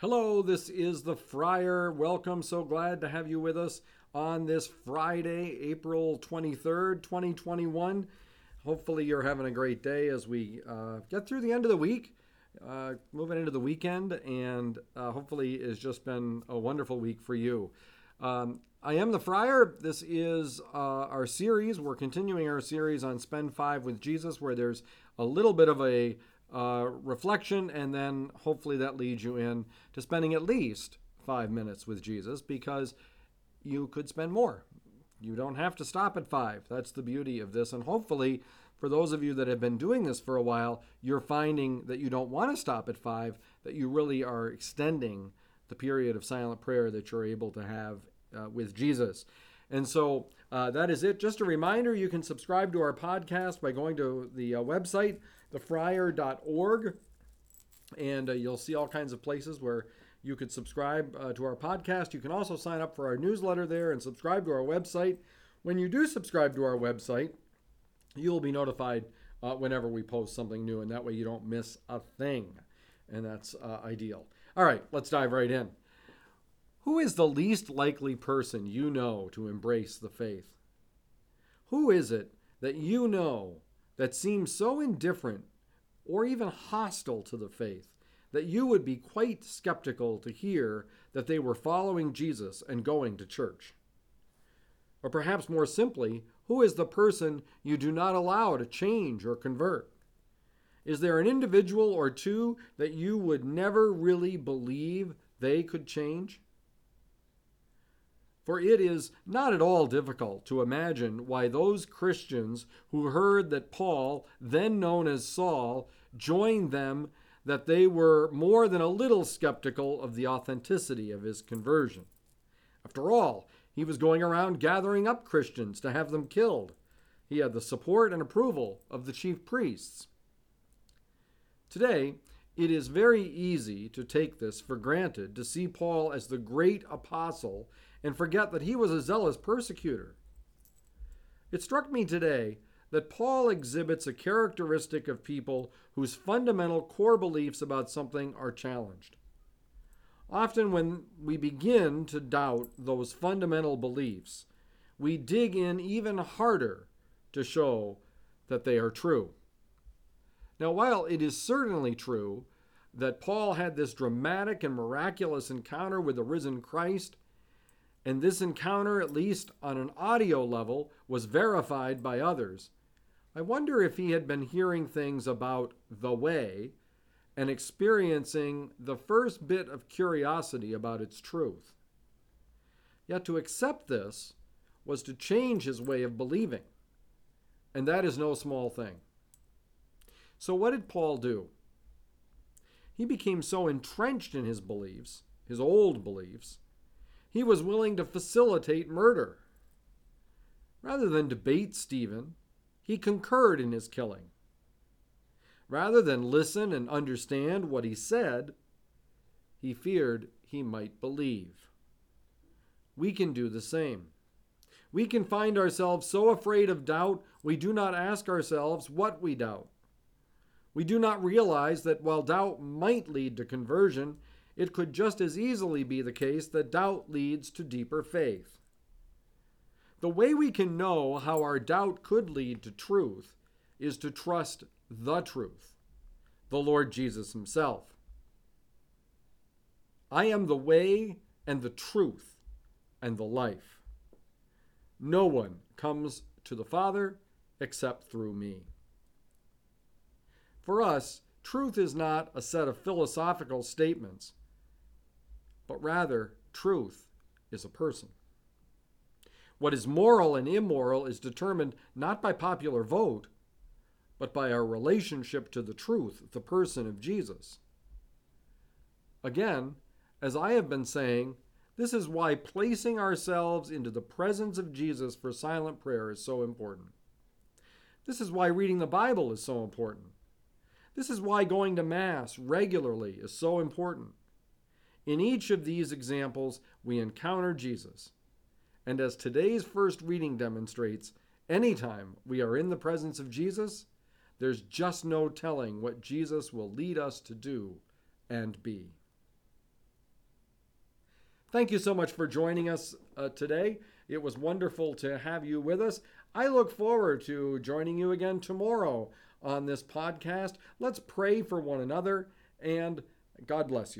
Hello, this is the Friar. Welcome. So glad to have you with us on this Friday, April 23rd, 2021. Hopefully, you're having a great day as we uh, get through the end of the week, uh, moving into the weekend, and uh, hopefully, it's just been a wonderful week for you. Um, I am the Friar. This is uh, our series. We're continuing our series on Spend Five with Jesus, where there's a little bit of a uh, reflection, and then hopefully that leads you in to spending at least five minutes with Jesus because you could spend more. You don't have to stop at five. That's the beauty of this. And hopefully, for those of you that have been doing this for a while, you're finding that you don't want to stop at five, that you really are extending the period of silent prayer that you're able to have uh, with Jesus. And so uh, that is it. Just a reminder you can subscribe to our podcast by going to the uh, website, thefriar.org, and uh, you'll see all kinds of places where you could subscribe uh, to our podcast. You can also sign up for our newsletter there and subscribe to our website. When you do subscribe to our website, you'll be notified uh, whenever we post something new, and that way you don't miss a thing. And that's uh, ideal. All right, let's dive right in. Who is the least likely person you know to embrace the faith? Who is it that you know that seems so indifferent or even hostile to the faith that you would be quite skeptical to hear that they were following Jesus and going to church? Or perhaps more simply, who is the person you do not allow to change or convert? Is there an individual or two that you would never really believe they could change? For it is not at all difficult to imagine why those Christians who heard that Paul, then known as Saul, joined them, that they were more than a little skeptical of the authenticity of his conversion. After all, he was going around gathering up Christians to have them killed. He had the support and approval of the chief priests. Today, it is very easy to take this for granted, to see Paul as the great apostle and forget that he was a zealous persecutor. It struck me today that Paul exhibits a characteristic of people whose fundamental core beliefs about something are challenged. Often, when we begin to doubt those fundamental beliefs, we dig in even harder to show that they are true. Now, while it is certainly true that Paul had this dramatic and miraculous encounter with the risen Christ, and this encounter, at least on an audio level, was verified by others. I wonder if he had been hearing things about the way and experiencing the first bit of curiosity about its truth. Yet to accept this was to change his way of believing, and that is no small thing. So, what did Paul do? He became so entrenched in his beliefs, his old beliefs, he was willing to facilitate murder. Rather than debate Stephen, he concurred in his killing. Rather than listen and understand what he said, he feared he might believe. We can do the same. We can find ourselves so afraid of doubt, we do not ask ourselves what we doubt. We do not realize that while doubt might lead to conversion, it could just as easily be the case that doubt leads to deeper faith. The way we can know how our doubt could lead to truth is to trust the truth, the Lord Jesus Himself. I am the way and the truth and the life. No one comes to the Father except through me. For us, truth is not a set of philosophical statements but rather, truth is a person. What is moral and immoral is determined not by popular vote, but by our relationship to the truth, the person of Jesus. Again, as I have been saying, this is why placing ourselves into the presence of Jesus for silent prayer is so important. This is why reading the Bible is so important. This is why going to Mass regularly is so important. In each of these examples, we encounter Jesus. And as today's first reading demonstrates, anytime we are in the presence of Jesus, there's just no telling what Jesus will lead us to do and be. Thank you so much for joining us uh, today. It was wonderful to have you with us. I look forward to joining you again tomorrow on this podcast. Let's pray for one another, and God bless you.